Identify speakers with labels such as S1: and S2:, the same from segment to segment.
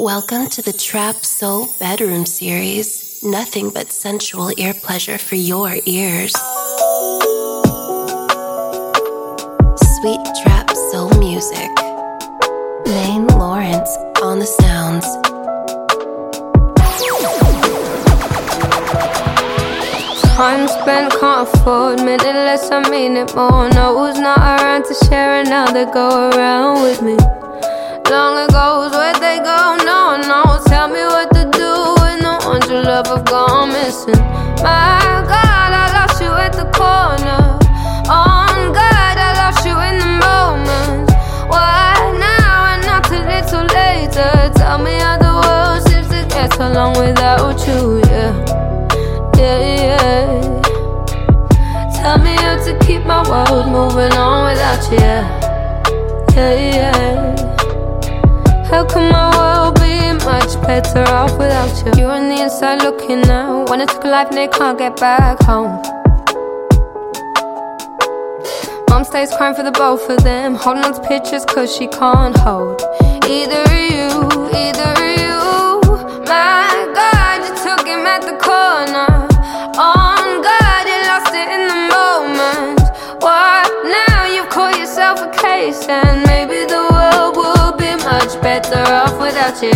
S1: Welcome to the Trap Soul Bedroom Series. Nothing but sensual ear pleasure for your ears. Sweet Trap Soul music. Lane Lawrence on the sounds.
S2: Time spent, can't afford. Minute less, I mean it more. No, who's not around to share, another go around with me. Long ago, where'd they go? No one knows. Tell me what to do when the ones you love have gone missing. My God, I lost you at the corner. On God, I lost you in the moment. Why now and not a little later? Tell me how the world seems to get along without you, yeah. Yeah, yeah. Tell me how to keep my world moving on without you, yeah. Yeah, yeah. How can my world be much better off without you? You're on the inside looking out. When I took a life and they can't get back home. Mom stays crying for the both of them. Holding on to pictures cause she can't hold. Either you, either you. Without you.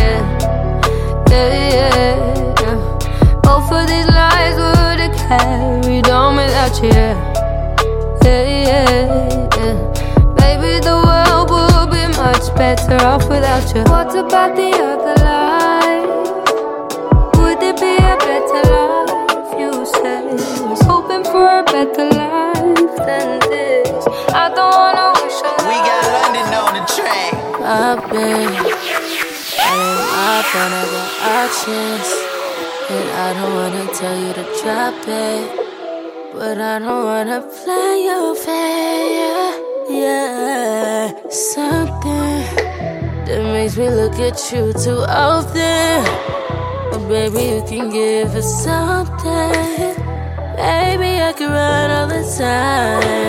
S2: Yeah, yeah, yeah. Both of these lies would have carried on without you. Yeah, yeah, yeah. Baby, the world would be much better off without you. What about the other life? Would it be a better life? You said was hoping for a better life I
S3: got
S4: options. And I don't wanna tell you to drop it. But I don't wanna play your fair. Yeah, something that makes me look at you too often. But baby, you can give us something. Baby, I can run all the time.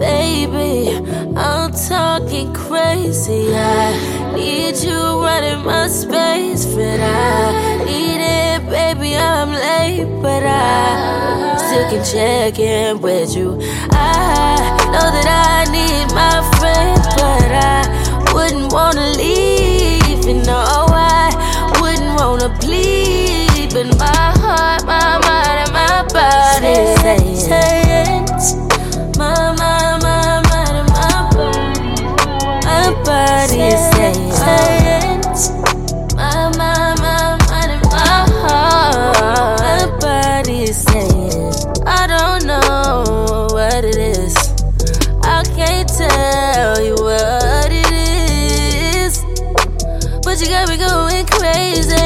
S4: Baby, I'm talking crazy. I need you running my space, but I need it, baby. I'm late, but I still can check in with you. I know that I need my friend, but I wouldn't wanna leave. You know, I wouldn't wanna bleed, but my heart, my mind, and my body saying, saying my, my, mind, and my heart, my body is saying, I don't know what it is. I can't tell you what it is, but you got me going crazy.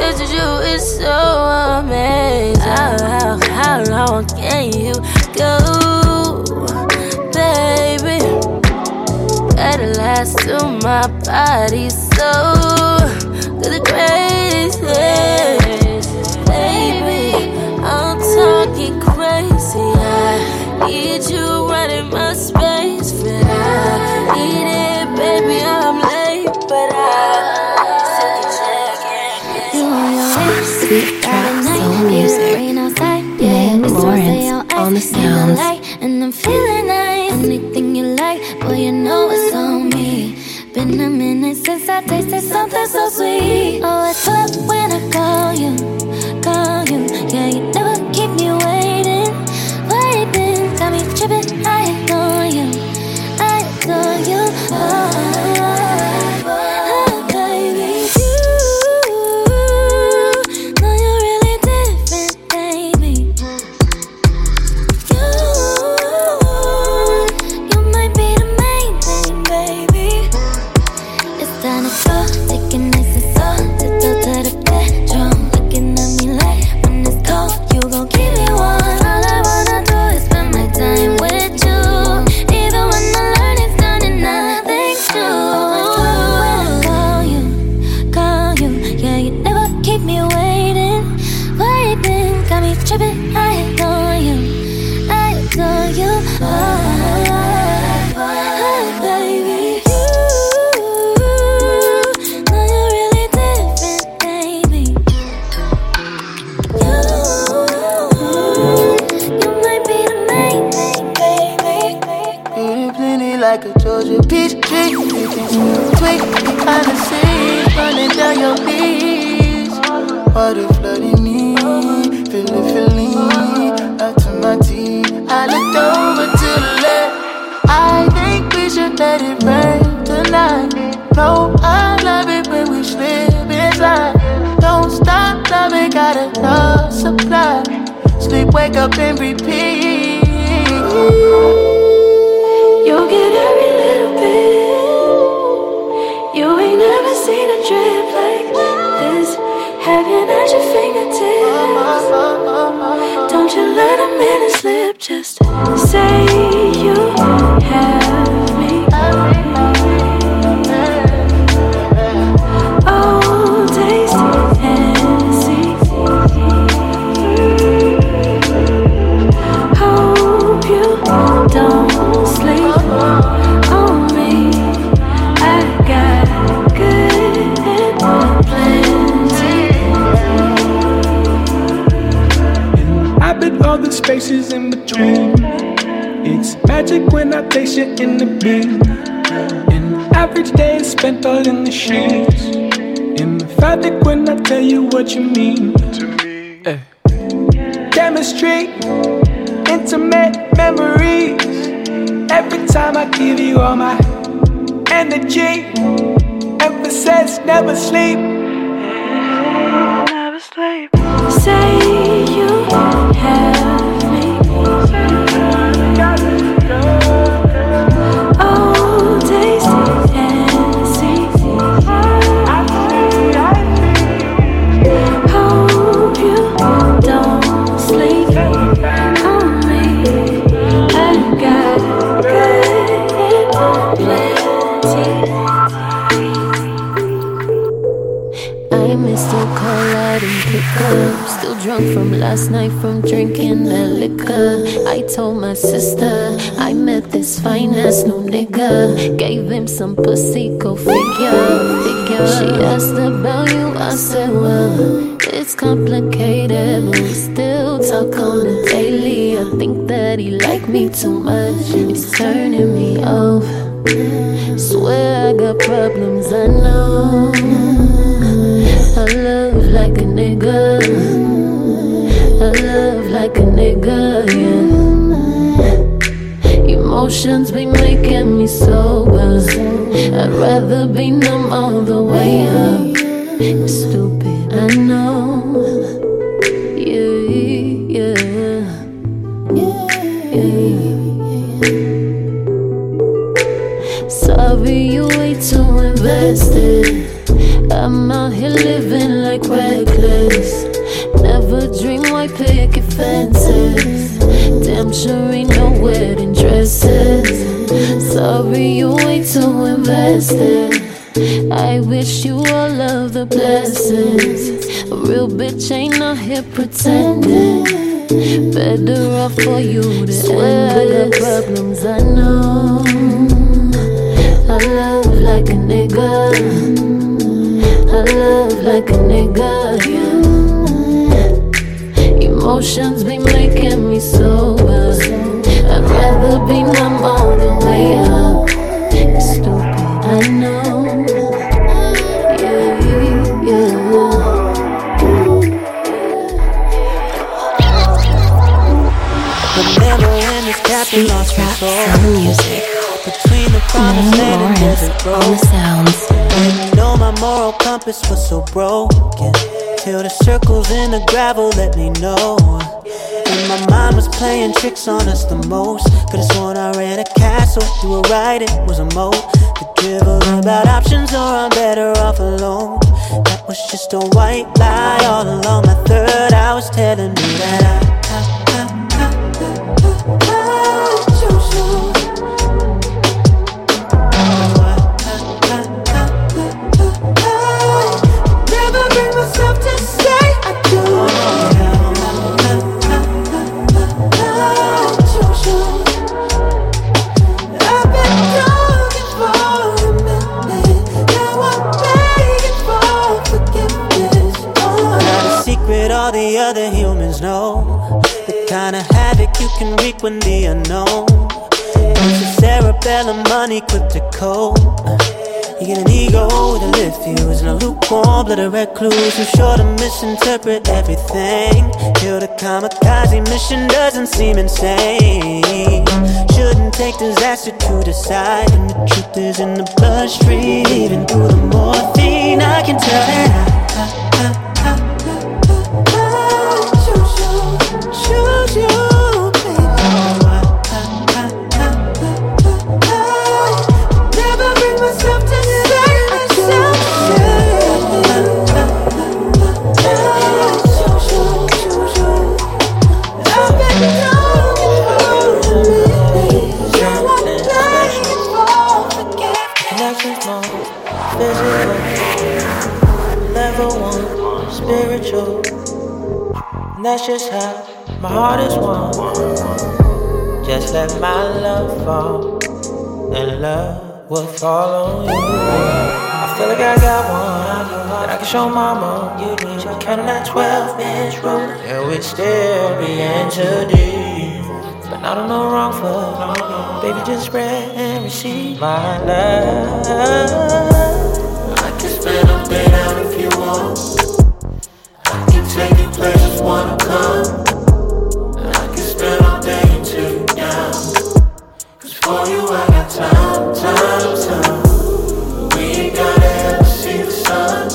S4: As you is so amazing. How, how, how long can you go, Gotta my body so crazy, baby.
S5: Minute since
S6: wake up, and repeat.
S5: You'll get every little bit. You ain't never seen a drip like this. Heaven at your fingertips. Don't you let a minute slip.
S7: In between. It's magic when I taste you in the beam. An average day is spent all in the sheets. Emphatic when I tell you what you mean to me. Chemistry, intimate memories. Every time I give you all my energy, emphasis never sleep.
S8: Still drunk from last night from drinking that liquor. I told my sister I met this fine ass new nigga. Gave him some pussy, go figure, figure. She asked about you, I said, well, it's complicated, but we still talk on the daily. I think that he like me too much, it's turning me off. Swear I got problems, I know. I love like a nigga. I love like a nigga, yeah. Emotions be making me sober. I'd rather be numb all the way up. Stupid, I know. Yeah, yeah, yeah. Sorry, you way too invested. I'm out here living like reckless. Never dream white picket fences. Damn sure ain't no wedding dresses. Sorry, you way too invested. I wish you all of the blessings. A real bitch ain't out here pretending. Better off for you to swear I got problems. I know. I love like a nigga. I love like a nigga. Emotions be making me sober. I'd rather be numb all the way up. It's stupid, I know. Yeah, yeah.
S9: Remember when this captain lost
S1: trap
S9: control
S1: music.
S9: Between the promised
S1: Manny
S9: land and
S1: Lawrence
S9: desert
S1: on the sounds.
S9: Moral compass was so broken. Till the circles in the gravel let me know. And my mind was playing tricks on us the most. Could've sworn I ran a castle, you were right, it was a moat. The drivel about options or I'm better off alone. That was just a white lie all along. My third I was telling me that I, can wreak when the unknown It's a cerebellum unequipped to cope. You get an ego a lit fuse and a lukewarm blood of recluse who's sure to misinterpret everything. Till the kamikaze mission doesn't seem insane. Shouldn't take disaster to decide, and the truth is in the bloodstream. Even through the morphine, I can tell that I,
S10: that's just how my heart is won. Just let my love fall, and love will fall on you. I feel like I got one that I can show mama. You need to count that 12 inch room, and we'd still be in too deep. But not on no wrong foot, baby, just spread and receive my love.
S11: I can spend a day out if you want take you places wanna come. And I can spend all day until you down. Cause for you I got time, time, time. We ain't gotta ever see the sun.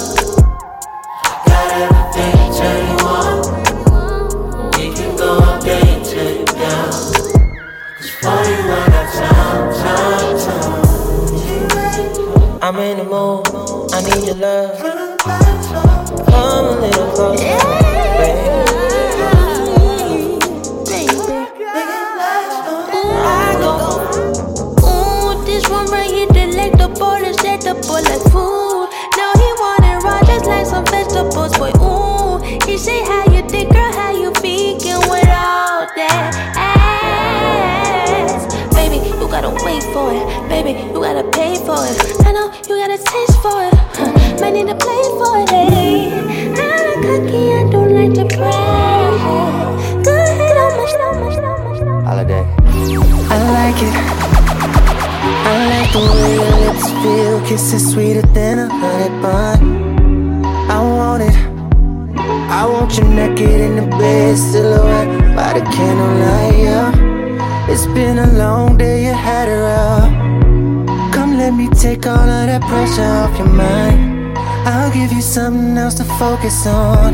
S11: I got everything to turn you on. We can go all day until you down. Cause for you I got time, time, time.
S10: I'm in the mood, I need your love. Come a little closer, baby.
S5: Some vegetables, boy. Ooh, he say how you think, girl, how you feeling without that ass. Baby, you gotta wait for it. Baby, you gotta pay for it. I know you got a taste for it. Huh. Might need to play for it. Hey. I'm a cookie, I don't like to brag. Go ahead, how much, how much, how much,
S10: Holiday.
S6: I like it. I like the way your lips feel. Kisses sweeter than a honey bun. Want you naked in the bed, silhouette by the candlelight. Yeah. It's been a long day, you had her out. Come, let me take all of that pressure off your mind. I'll give you something else to focus on.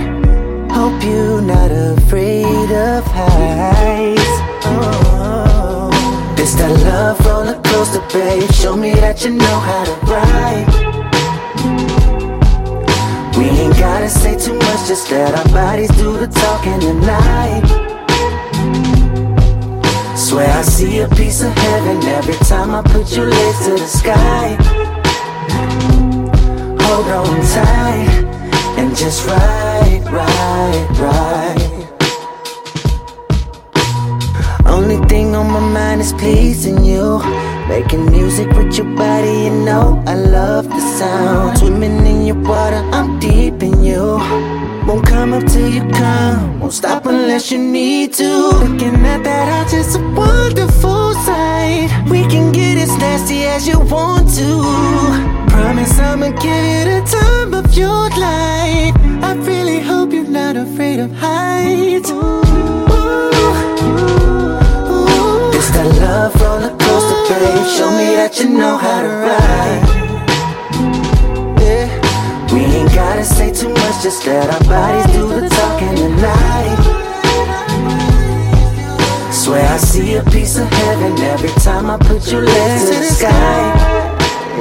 S6: Hope you're not afraid of heights. Oh. This that love roller coaster, babe. Show me that you know how to ride. We ain't gotta say too much, just let our bodies do the talking tonight. Swear I see a piece of heaven every time I put your legs to the sky. Hold on tight and just ride, ride, ride. Only thing on my mind is pleasing you. Making music with your body, you know I love the sound. Swimming in your water, I'm deep in you. Won't come up till you come, won't stop unless you need to. Looking at that, I just a wonderful sight. We can get as nasty as you want to. Promise I'ma give you the time of your life. I really hope you're not afraid of heights. This that love roller coaster, babe. Show me that you know how to ride. Gotta say too much, just let our bodies do the talking tonight. Swear I see a piece of heaven every time I put your legs to the sky.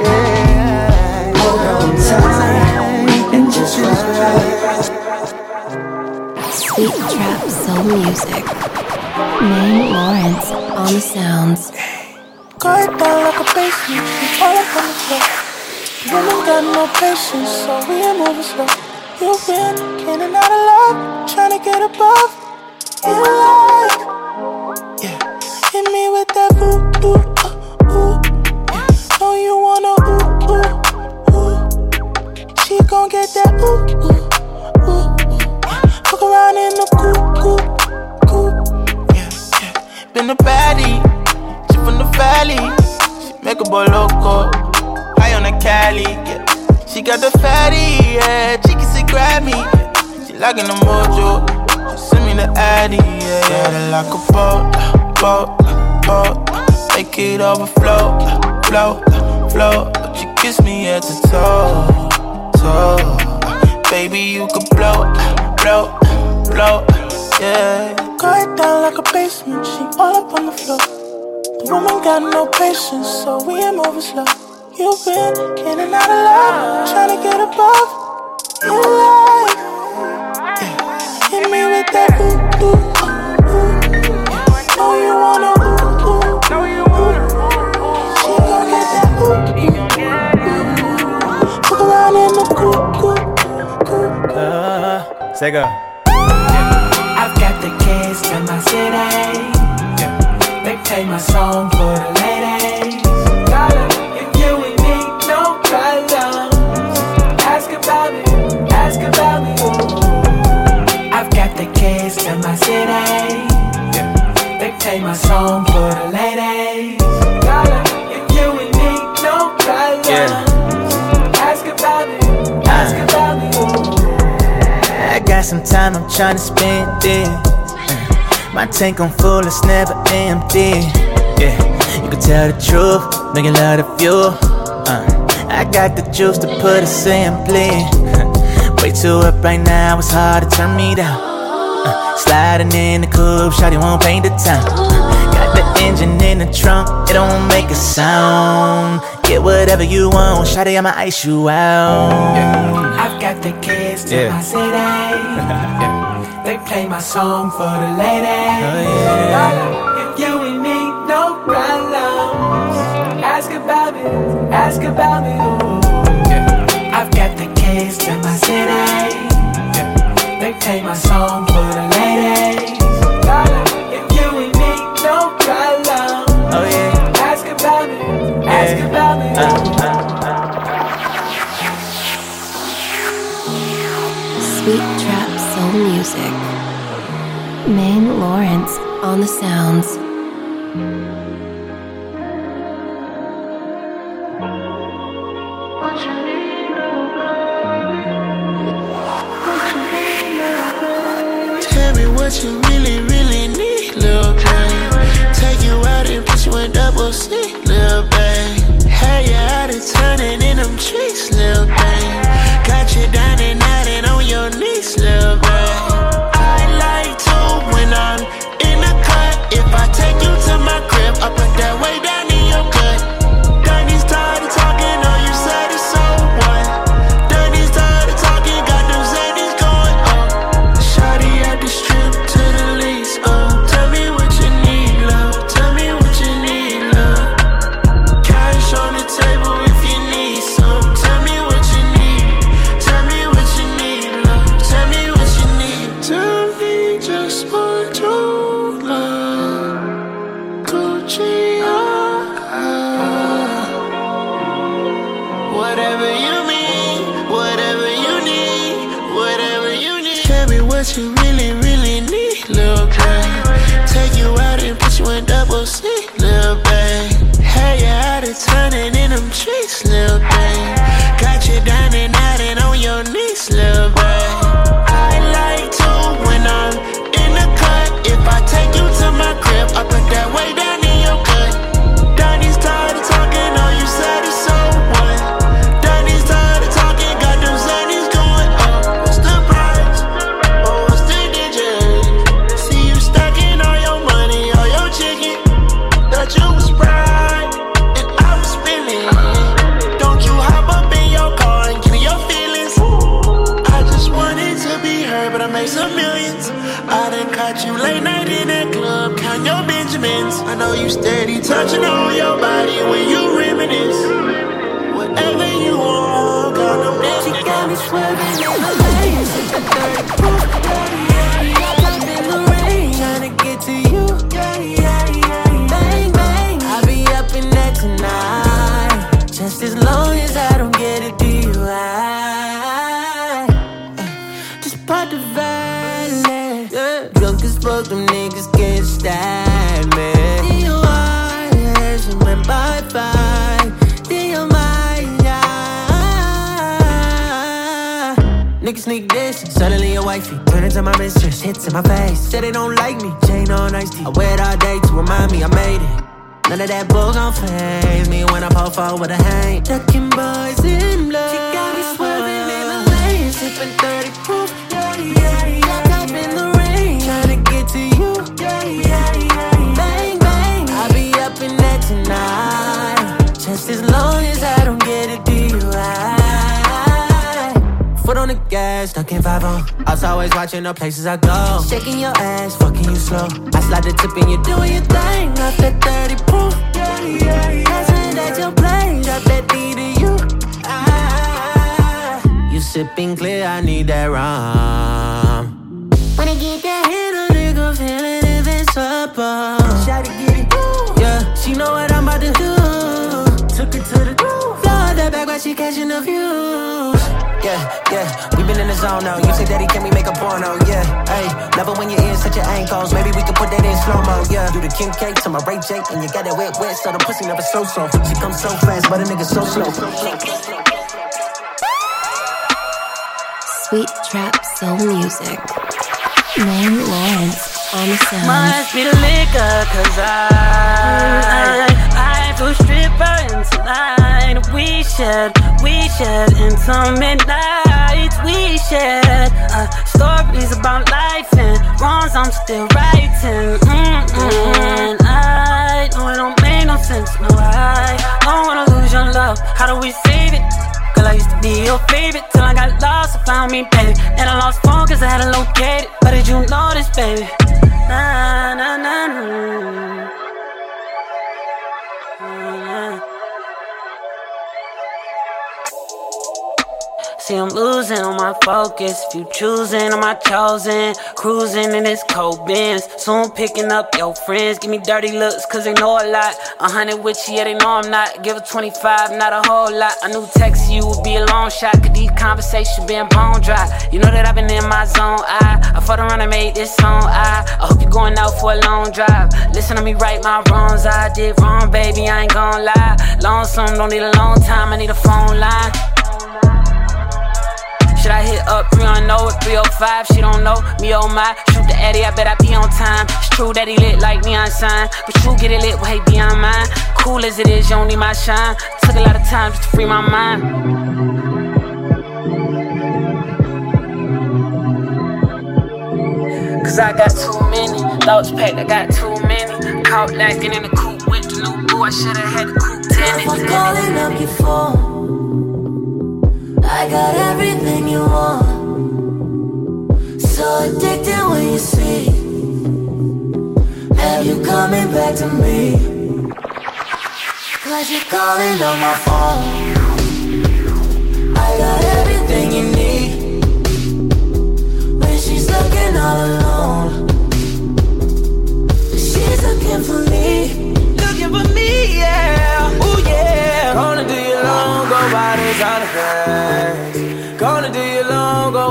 S6: Yeah. Hold on tight and just ride.
S1: Sweet Trap Soul Music. Name Lawrence on the sounds.
S6: Down like a basement, all up on the floor. Woman got no patience, so we ain't moving slow. You've been in and out of love, trying to get above. You like, yeah. Hit me with that voodoo, uh, ooh, yeah. Know you wanna ooh, ooh, ooh. She gon' get that ooh, ooh, ooh. Yeah. Fuck around in the coop, coop, coop. Yeah, yeah. Been a baddie, she from the
S12: boy loco. High on the Cali, yeah. She got the fatty, yeah. Chicky say grab me. She locking the mojo. She send me the addy, yeah. Yeah, like a boat, boat, boat. Make it overflow, flow, flow. She kiss me at the toe, toe. Baby, you could blow, blow, blow, yeah.
S6: Go down like a basement, she all up on the floor. The woman got no patience, so we ain't moving slow. You've been in and out of love, trying to get above your life. Yeah. Hit me with that ooh, ooh, ooh. Yeah. Know you wanna ooh, ooh, ooh. She gon' get that ooh, ooh, ooh. Fuck around in the coop, coop, coop.
S9: Uh, Sega.
S13: I've got the keys to my city. They play my song for the
S9: some time, I'm tryna spend it. Uh, My tank on full, it's never empty. Yeah, you can tell the truth, know you love the fuel. Uh, I got the juice to put it simply. Way too up right now, it's hard to turn me down. Uh, sliding in the coupe, shawty won't paint the town. Uh, got the engine in the trunk, it don't make a sound. Get whatever you want, shawty, I'ma ice you out.
S13: I've got the keys to
S9: Yeah.
S13: my city. They play my song for the ladies.
S9: Oh,
S13: If you ain't need no problems, ask about me, ask about me. Ooh. I've got the keys to my city. They play my song for the
S1: music. Maine Lawrence on the sounds.
S14: My
S15: mistress, hits in my face. Said they don't like me, chain on ice tea. I wear it all day to remind me I made it. None of that bull gon' phase me when I pull forward with a hang. Ducking boys in blood. She got me Foot on the gas, dunking five on. I was always watching the places I go. Shaking your ass, fucking you slow. I slide the tip and you doing your thing. Off that 30 proof. Yeah, yeah, yeah. Passing at your place, drop that D to you. Ah, you sipping clear, I need that rum. Wanna get that hit, a nigga feeling up. Try to get it, yeah. She know what I'm about to do. Blow that back catching the views. Yeah, yeah, we been in the zone now. You say, Daddy, can we make a porno? Yeah, hey, never when you're in such your ankles. Maybe we can put that in slow mo. Yeah, do the Kim K to my Ray J, and you got that wet, wet, so the pussy never so so. She comes so fast, but a nigga so slow.
S1: Sweet trap soul music. Lane Lawrence on the sound.
S16: Must be the liquor, cause I, I, I do stripper and tonight. We shared, we shared intimate nights. We shared uh, stories about life and wrongs I'm still writing. Mm-mm. I know it don't make no sense, no, I don't wanna lose your love. How do we save it? Girl, I used to be your favorite till I got lost and found me, baby. And I lost phone I had to locate it. But did you notice, baby? Nah, nah, nah, nah. Nah. See, I'm losing on my focus. You choosing, am I chosen? Cruising in this cold Benz. Soon picking up your friends. Give me dirty looks, cause they know a lot. A hundred with you, yeah, they know I'm not. Give her 25, not a whole lot. I knew text you would be a long shot. Cause these conversations been bone dry. You know that I've been in my zone. I, I fought around and made this song. I, I hope you're going out for a long drive. Listen to me right my wrongs. I did wrong, baby, I ain't gonna lie. Lonesome, don't need a long time, I need a phone line. Should I hit up 310 or 305? She don't know me, oh my. Shoot the Eddie, I bet I be on time. It's true that he lit like neon sign. But you get it lit way beyond mine. Cool as it is, you don't need my shine. Took a lot of time just to free my mind. Cause I got too many. Thoughts packed, I got too many. Caught lacking in the coupe with the new boo. I should've had the coupe tenant.
S8: I'm calling up your phone. I got everything you want. So addicted when you speak. Have you coming back to me? Cause you're calling on my phone. I got everything you need. When she's looking all alone.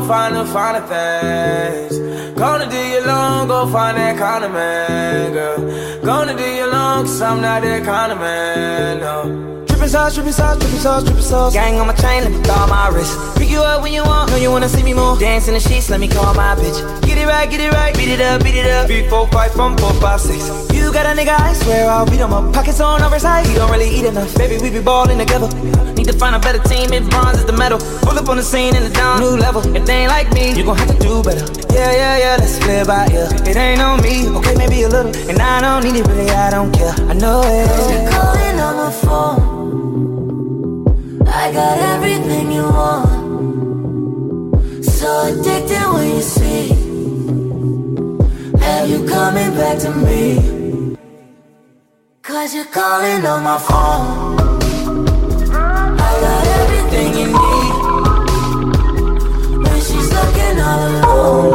S15: Find the finer things. Gonna do you long, go find that kind of man, girl. Gonna do you long, cause I'm not that kind of man, no. Trippin' sauce, trippin' sauce, trippin' sauce, trippin' sauce. Gang on my chain, let me call my wrist. Pick you up when you want, know you wanna see me more. Dance in the sheets, let me call my bitch. Get it right, get it right, beat it up, beat it up. Three, four, five, from four, five, six. You got a nigga, I swear I'll beat him up. Pockets on oversized, he don't really eat enough. Baby, we be ballin' together. Need to find a better team if bronze is the medal. Pull up on the scene in the down new level. If they ain't like me, you gon' have to do better. Yeah, yeah, yeah, let's play by ear. It ain't on me, okay, maybe a little. And I don't need it, really, I don't care. I know it.
S8: calling on my phone. I got everything you want. So addicted when you see. Have you coming back to me? Cause you're calling on my phone. I got everything you need. When she's looking all alone.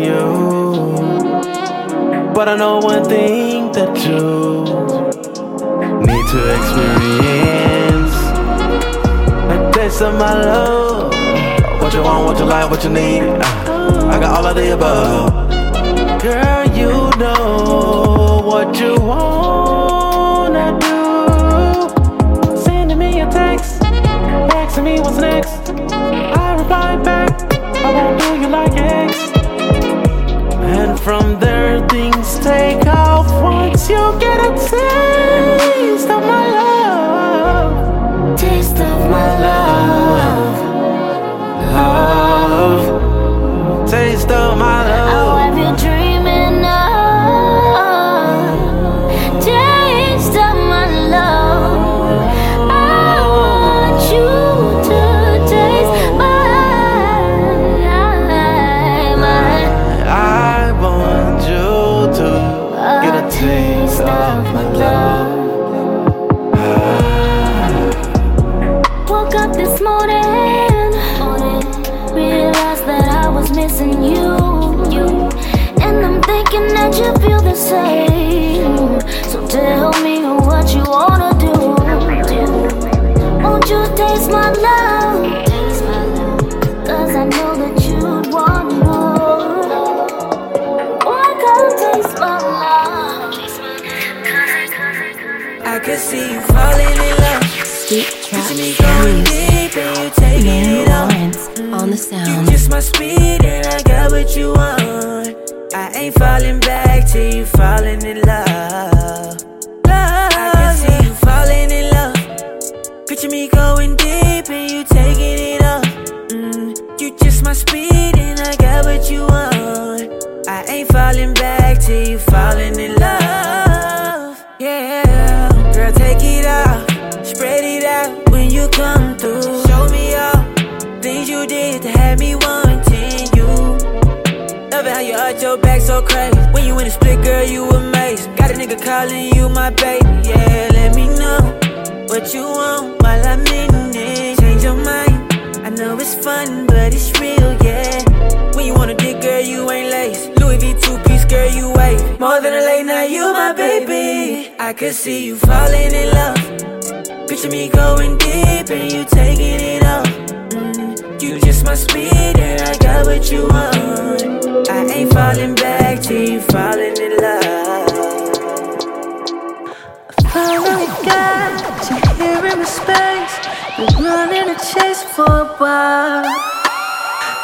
S17: You. But I know one thing that you need to experience a taste of my love. What you want, what you like, what you need. I got all of the above. Girl, you know what you wanna do. Sending me a text, asking me what's next. I reply back, I won't do you like X. From there, things take off once you get a taste of my
S5: taste my love? Cause I know that you'd want more. Oh, Why can't taste my love?
S18: I could see you falling in love.
S1: Sweet trap
S18: Picture me going deep and you taking
S1: Main
S18: it off.
S1: Lawrence on the
S18: You
S1: sound.
S18: just my speed and I got what you want. I ain't falling back till you falling in love. So crazy. When you in a split, girl, you amazing. Got a nigga calling you my baby. Yeah, let me know what you want while I'm in it. Change your mind. I know it's fun, but it's real, yeah. When you wanna dig, girl, you ain't lace. Louis V two piece, girl, you wait. More than a late night, you my baby. I could see you falling in love. Picture me going deep and you taking it off. You just my speed and I got what you want. I ain't falling back till you falling in love.
S10: I finally got you here in the space. Been running a chase for a while.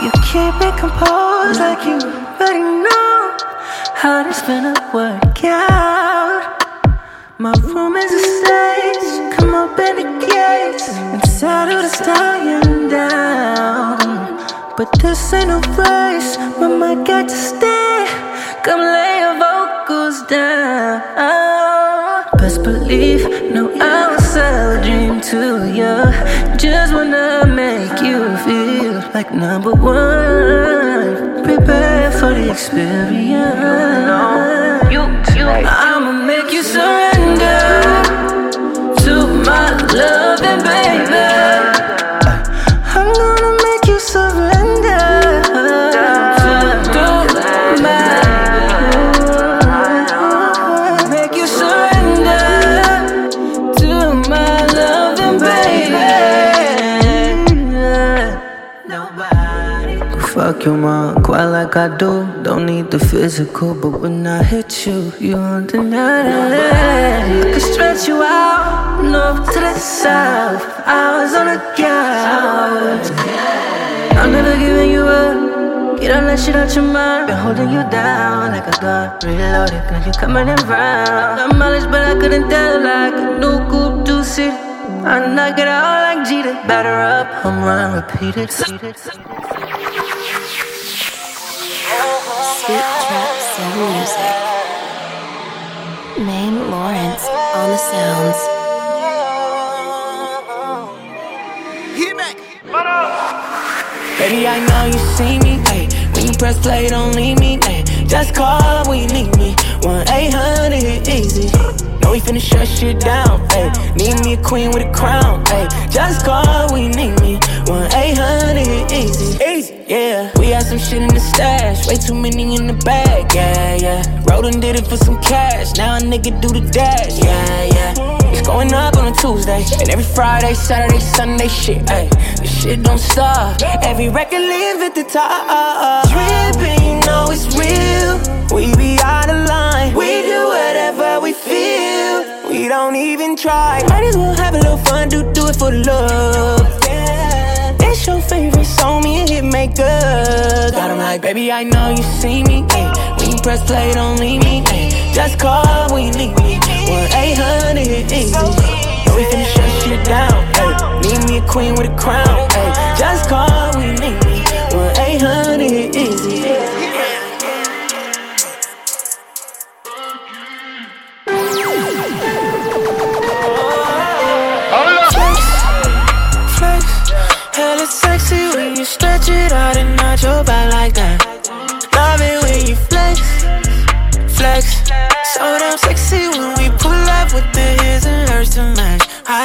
S10: You keep it composed like you already know how this finna work out. My room is a stage. Come up in the gates and settle the stallion down. But this ain't a race. Mama got to stay. Come lay your vocals down. Best believe, no, I will sell a dream to you. Just wanna make you feel like number one. Prepare for the experience. You, you, I'ma make you surrender physical, but when I hit you, you undeniable. I could stretch you out, north to the south. Hours on the couch. I'm never giving you up. Get all that shit out your mind. Been holding you down like a gun. Reloaded, cause you coming in round. Got mileage, but I couldn't tell like a new coupe do sit. I knock it out like Jeter. Batter up, home run, repeat it.
S1: Sweet Trap Soul Music. Main Lawrence on the sounds.
S18: Baby, I know you see me, ayy. When you press play, don't leave me, ayy. Just call when you need me. 1 800 easy. Know we finna shut shit down, ayy. Need me a queen with a crown, ayy. Just call when you need me. 1 800 easy. Easy.
S15: Yeah. We had some shit in the stash, way too many in the bag, yeah, yeah. Rollin' did it for some cash, now a nigga do the dash, yeah, yeah. It's going up on a Tuesday, and every Friday, Saturday, Sunday, shit, ayy. This shit don't stop. Every record live at the top. Drippin', you know it's real. We be out of line. We do whatever we feel. We don't even try. Might as well have a little fun, do do it for love. Got 'em like, baby, I know you see me. Ay. When you press play, don't leave me. Ay. Just call when you need me. One eight hundred easy. Know we finna shut shit down. Ay. Need me a queen with a crown. Ay. Just call when you need me. One eight hundred easy. You stretch it out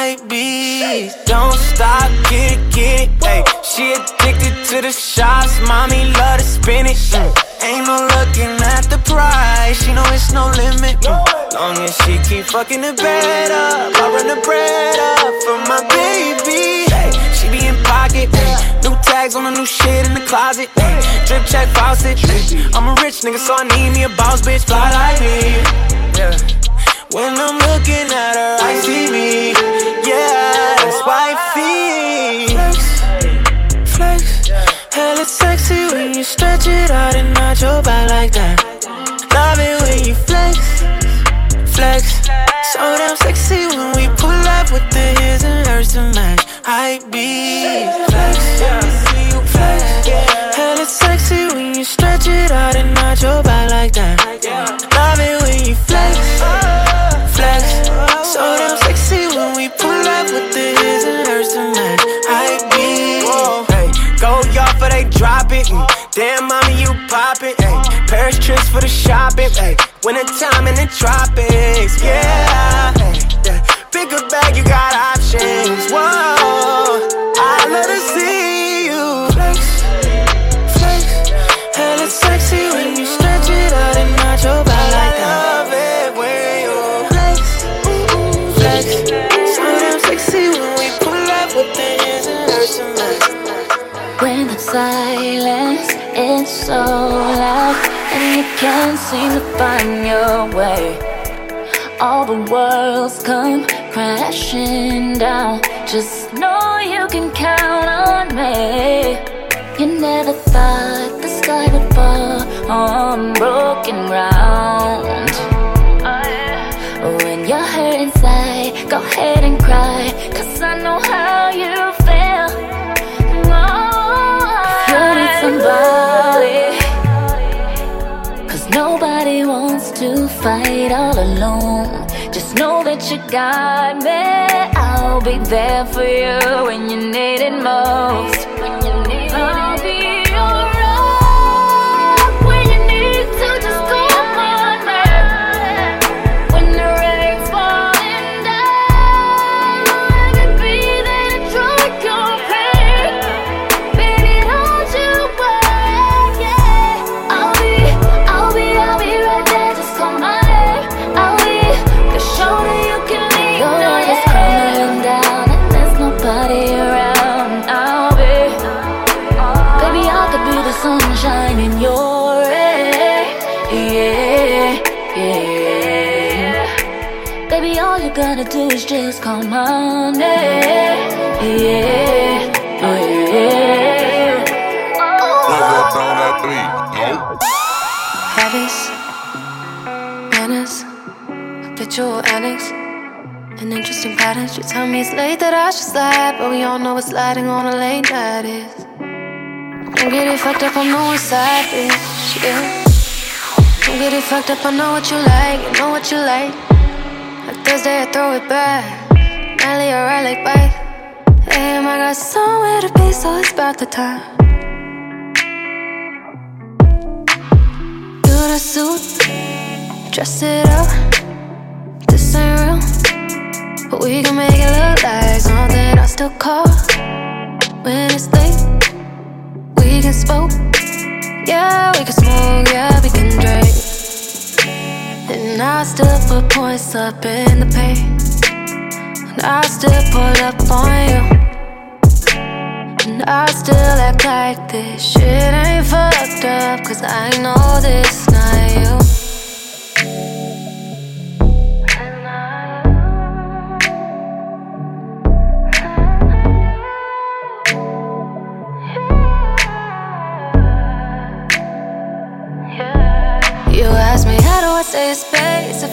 S15: Hype beats, don't stop, get it, get it. Hey, she addicted to the shots, mommy love to spin it. Mm. Ain't no looking at the price, she know it's no limit. Mm. Long as she keep fucking the bed up, I run the bread up for my baby. She be in pocket, hey. new tags on the new shit in the closet. Hey. Drip check faucet. I'm a rich nigga, so I need me a boss bitch, fly like me. Yeah. When I'm looking at her, I see me. Yeah, that's wifey. Flex, flex. Hella sexy when you stretch it out and not your back like that. Love it when you flex, flex. So damn sexy when we pull up with the his and hers to match. I be flex, flex. Hell, it's sexy when you stretch it out and not your back like for the shopping. Hey, winter time in the tropics. Yeah, yeah. Pick bag, you got
S5: seem to find your way, all the worlds come crashing down. Just know you can count on me. You never thought the sky would fall on broken ground. Oh, when you're hurt inside, go ahead and cry. Cause I know how you feel. If you need somebody, to fight all alone. Just know that you got me. I'll be there for you when you need it most. Gotta do is just call my name. Yeah, oh yeah.
S19: What's that.
S2: Habits, manners, habitual annex, and interesting patterns. You tell me it's late that I should slide, but we all know what sliding on a late night is. Don't get it fucked up, I know what side bitch, yeah. Don't get it fucked up, I know what you like, you know what you like. Thursday, I throw it back. Nightly, I ride like bike. Damn, I got somewhere to be, so it's about the time. You the suit, dress it up. This ain't real, but we can make it look like something I still call when it's late. We can smoke. Yeah, we can smoke. Yeah, we can drink. And I still put points up in the pay. And I still pull up on you. And I still act like this shit ain't fucked up. Cause I know this not you.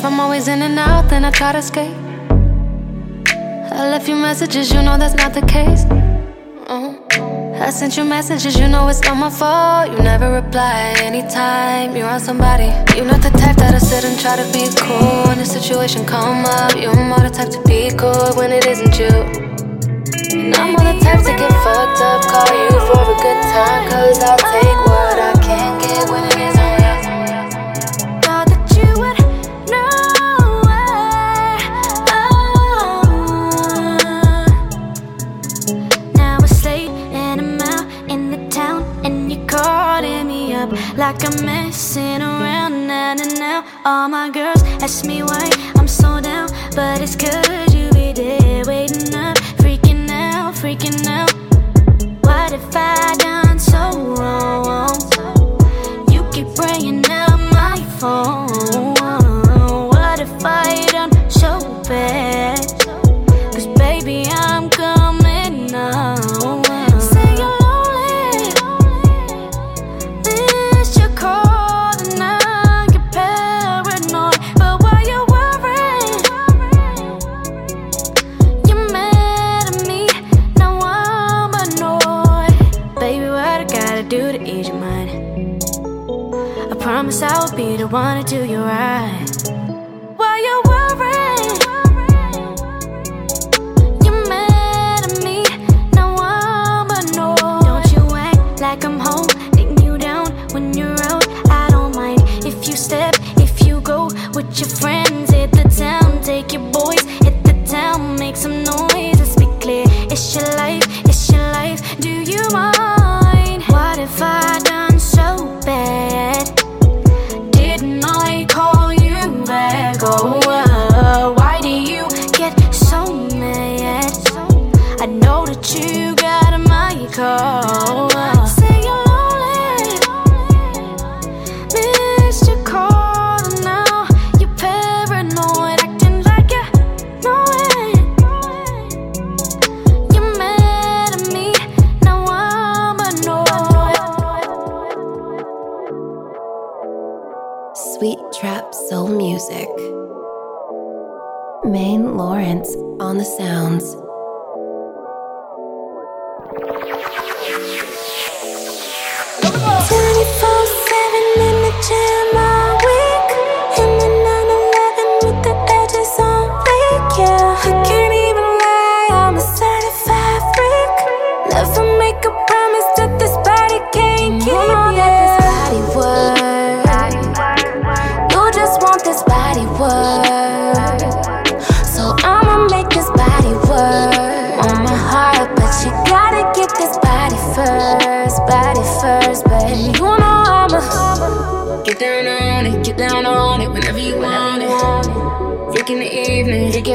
S2: If I'm always in and out then I try to escape. I left you messages, you know that's not the case. Uh I sent you messages, you know it's not my fault. You never reply anytime you're on somebody. You're not the type that'll sit and try to be cool. When the situation come up You're more the type to be cool when it isn't you. And I'm more the type to get fucked up Call you for a good time Cause I'll take what I
S5: All my girls ask me why I'm so down, but it's cause you be there waiting up, freaking out, freaking out. What if I done so wrong? I'll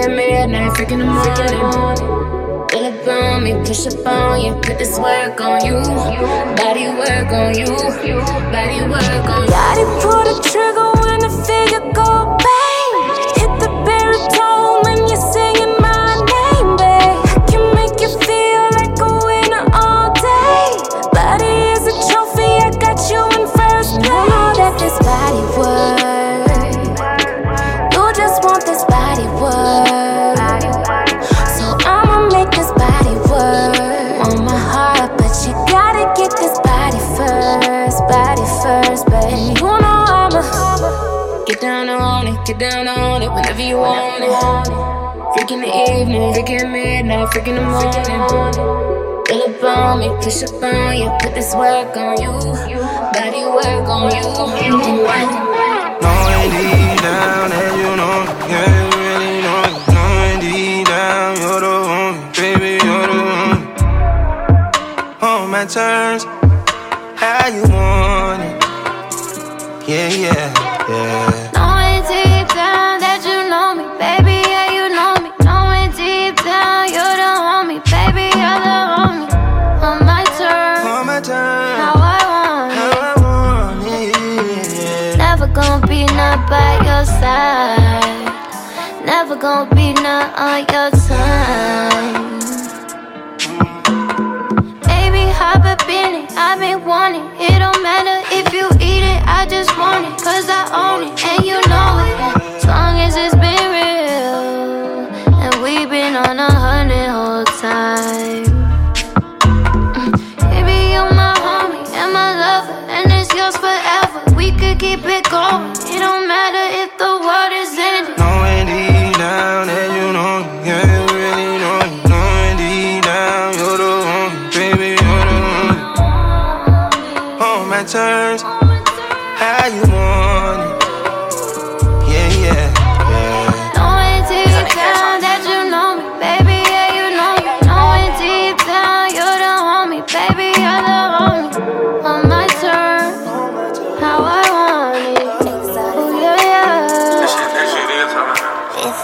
S5: at
S20: midnight, freak in the morning. Pull up on me, push up on you, put this work on you. Body work on you, body work on you.
S5: Body pull the trigger when the figure go
S20: knock down on it whenever you want it. Freaking the evening, freaking midnight, freaking the morning. Pull up on me, push up on you, put this work on you, body work on you.
S17: No deep down that you know, yeah, you really know. Knowing deep down you're the one, baby, you're the one. On my terms,
S2: how you want it? Yeah, yeah, yeah. all your time. Baby, hop up in it, I've been wanting. It don't matter if you eat it, I just want it. Cause I own it, and you know it. As long as it's been real, and we've been on a hundred whole time. Baby, you're my homie, and my lover, and it's yours forever. We could keep it going, it don't matter if the world is
S21: in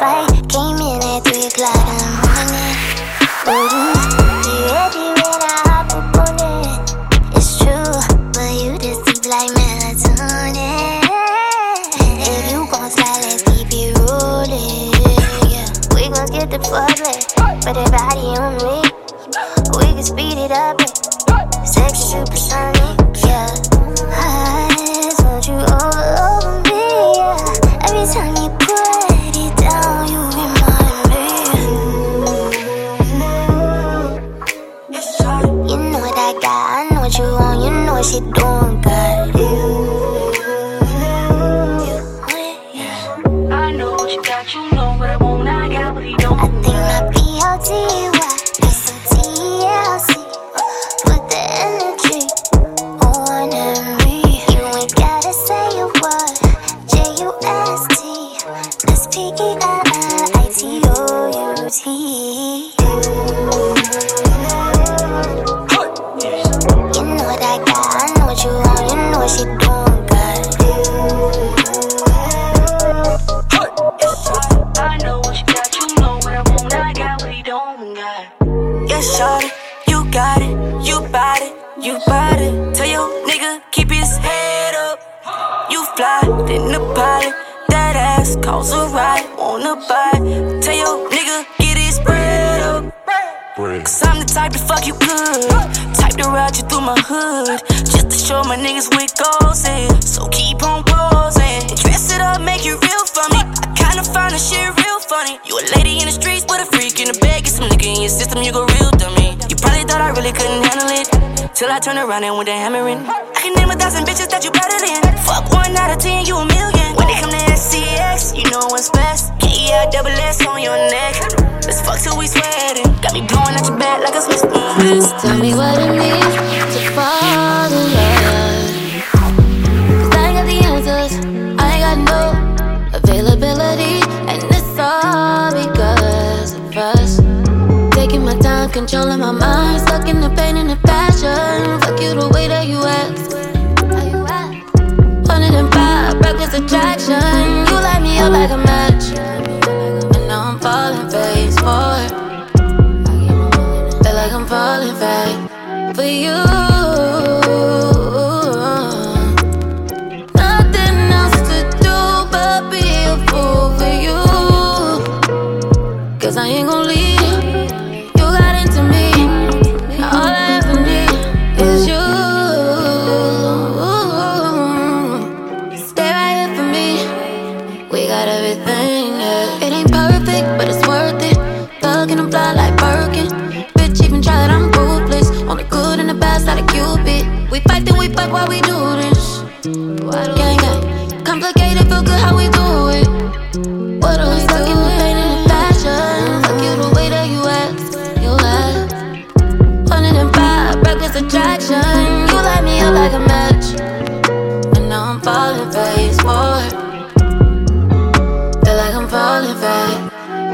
S21: fight. money. You a
S22: lady in the streets, but a freak in the bed. Get some nigga in your system, you go real dummy. You probably thought I really couldn't handle it. Till I turned around and went to hammering. I can name a thousand bitches that you better than. Fuck one out of ten, you a million. When it come to SCX, you know what's best. K-E-I double S on your neck. Let's fuck till we sweating. Got me blowing at your back like a Smith.
S2: Tell me what it means to fall in love. Cause I ain't got the answers, I ain't got no availability all because of us. Taking my time, controlling my mind, stuck in the pain and the passion. Fuck you the way that you act. Hundred and five, reckless attraction. You light me up like a match, and now I'm falling face forward. Feel like I'm falling back for you.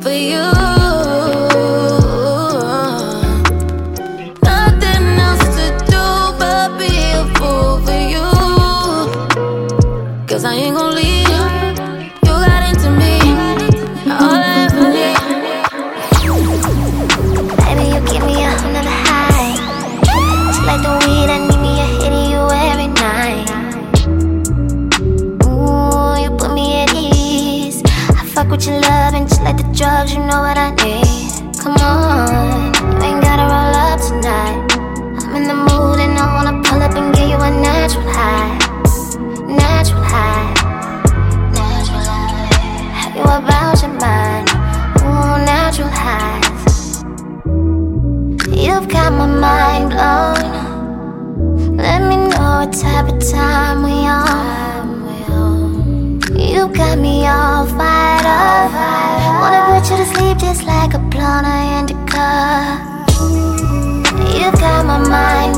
S2: for you.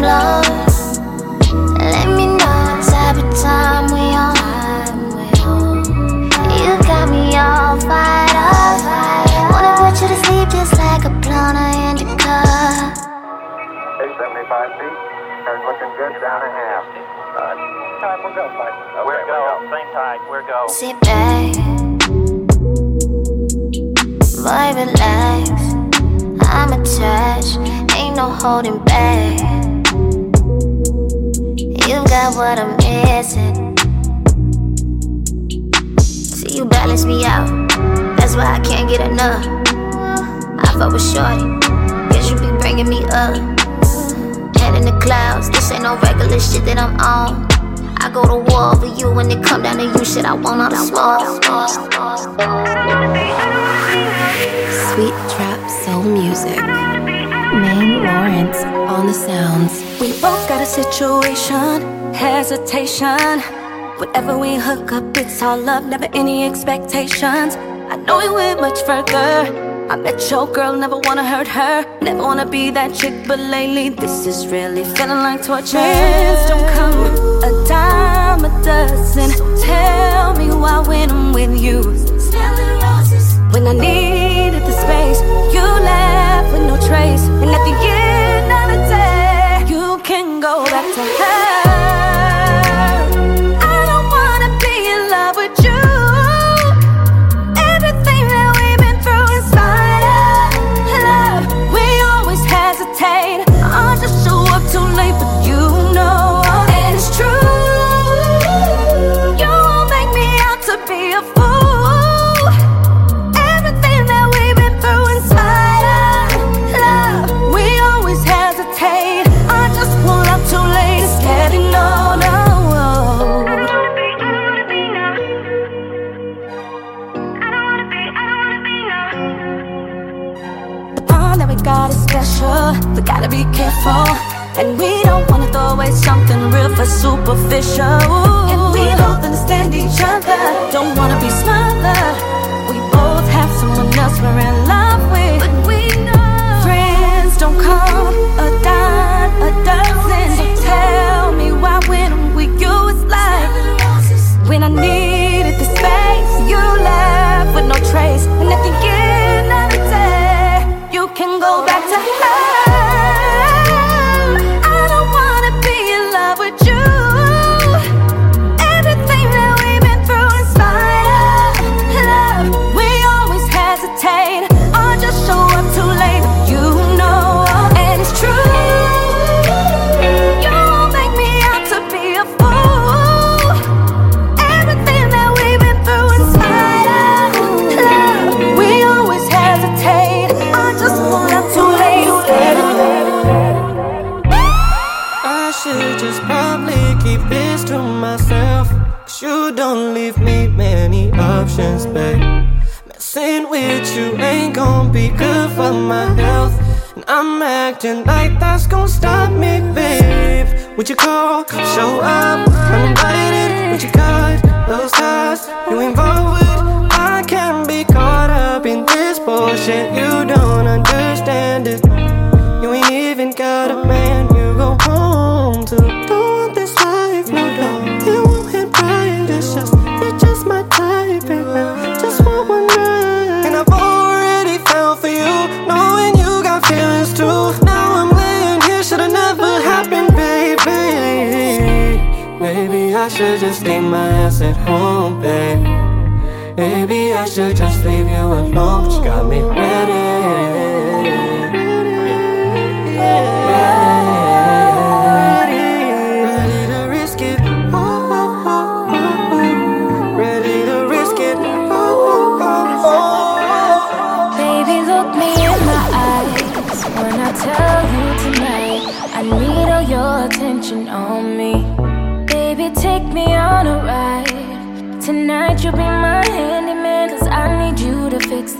S21: Mind blown. Let me know what type of time we on. You got me all fired up. Wanna put you to sleep just like a blonde indica.
S23: 875 feet. Turn looking good down a half. Uh, time we'll go, bud. Okay, we're go. Same time. We're go.
S21: Sit back, boy, relax. I'm attached, ain't no holding back. You got what I'm missing. See, you balance me out. That's why I can't get enough. I fuck with Shorty, guess you be bringing me up. Head in the clouds, this ain't no regular shit that I'm on. I go to war for you when it come down to you, shit I want all the smoke.
S1: Sweet trap soul music. Maine Lawrence on the sounds.
S5: We both got a situation, hesitation. Whatever we hook up, it's all love, never any expectations. I know we went much further. I met your girl, never wanna hurt her. Never wanna be that chick, but lately this is really feeling like torture. Friends don't come a dime a dozen. So tell me why when I'm with you. When I needed the space, you left with no trace. And at the end of the day, you can go back to her. Be. And we don't wanna throw away something real for superficial. And we both understand each other. Don't wanna be smothered.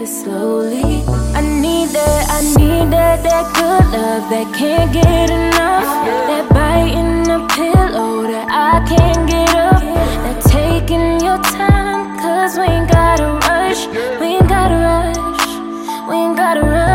S24: This
S5: slowly. I need that, I need that, that good love that can't get enough. That bite in the pillow that I can't get up. That taking your time, cause we ain't gotta rush. We ain't gotta rush. We ain't gotta run.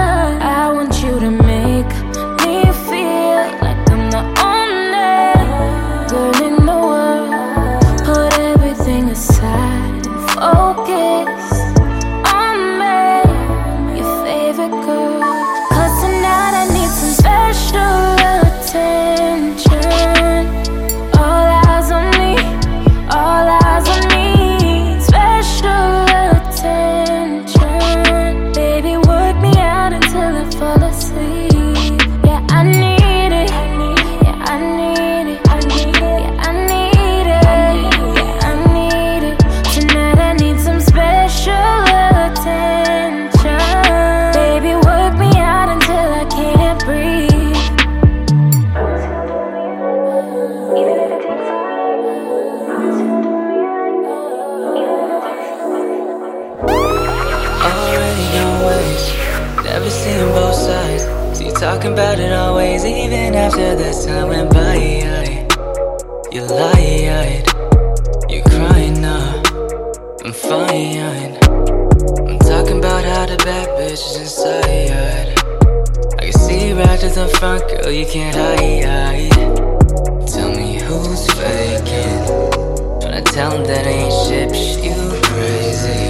S25: Fine. I'm talking about how the bad bitch is inside. I can see right to the front, girl, you can't hide. Tell me who's faking. Tryna tell them that ain't shit, but you crazy.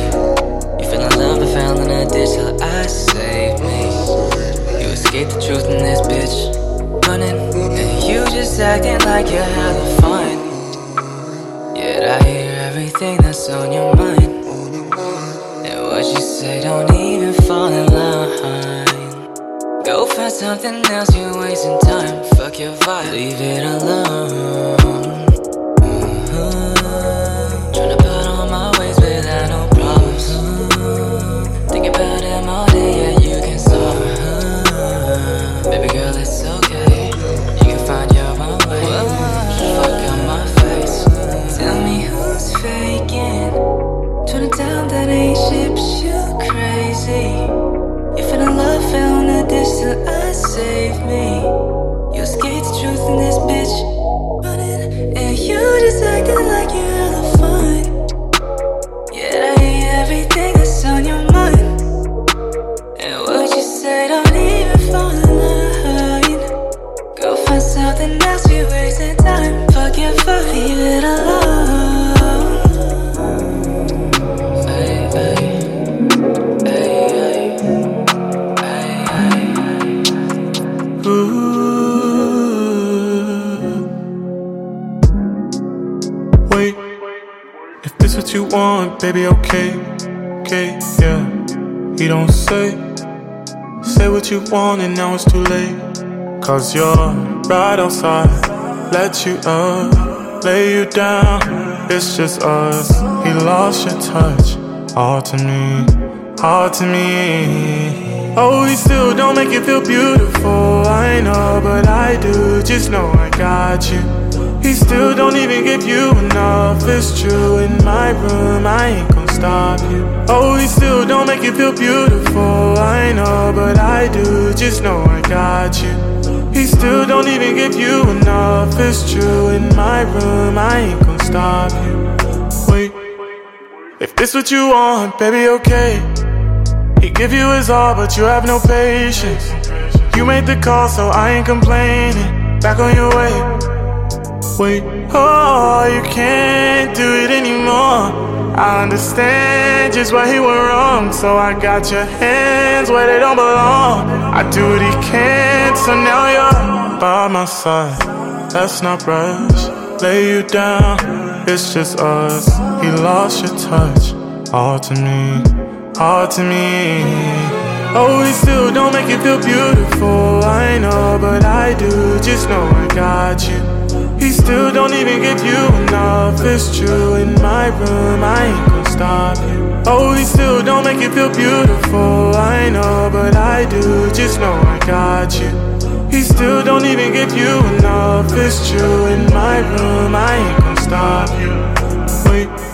S25: You fell in love and fell in a ditch till I saved me. You escaped the truth in this bitch. Running, and you just acting like you're hella fine. Everything that's on your mind. And what you say don't even fall in line. Go find something else, you're wasting time. Fuck your vibe, leave it alone. Mhm. Tryna put on my ways without no problems. Mhm. Think about Tell that ain't but you crazy. You fell in love, fell in a till I saved me. You escaped the truth in this bitch. Running, and you just acting
S17: baby, okay, okay, yeah. He don't say, say what you want, and now it's too late. Cause you're right outside, let you up, lay you down. It's just us. He lost your touch, all to me, all to me. Oh, he still don't make you feel beautiful. I know, but I do. Just know I got you. He still don't even give you enough. It's true. In my room, I ain't gonna stop you. Oh, he still don't make you feel beautiful. I know, but I do. Just know I got you. He still don't even give you enough. It's true. In my room, I ain't gonna stop you. Wait, if this what you want, baby, okay. He give you his all, but you have no patience. You made the call, so I ain't complaining. Back on your way. Wait, oh, you can't do it anymore. I understand just why he went wrong, so I got your hands where they don't belong. I do what he can, so now you're by my side. Let's not rush, lay you down. it's just us. He lost your touch, all to me, all to me. Oh, he still don't make you feel beautiful. I know, but I do. Just know I got you. He still don't even give you enough. It's true. In my room, I ain't gonna stop you. Oh, he still don't make you feel beautiful. I know, but I do. Just know I got you. He still don't even give you enough. It's true. In my room, I ain't gonna stop you.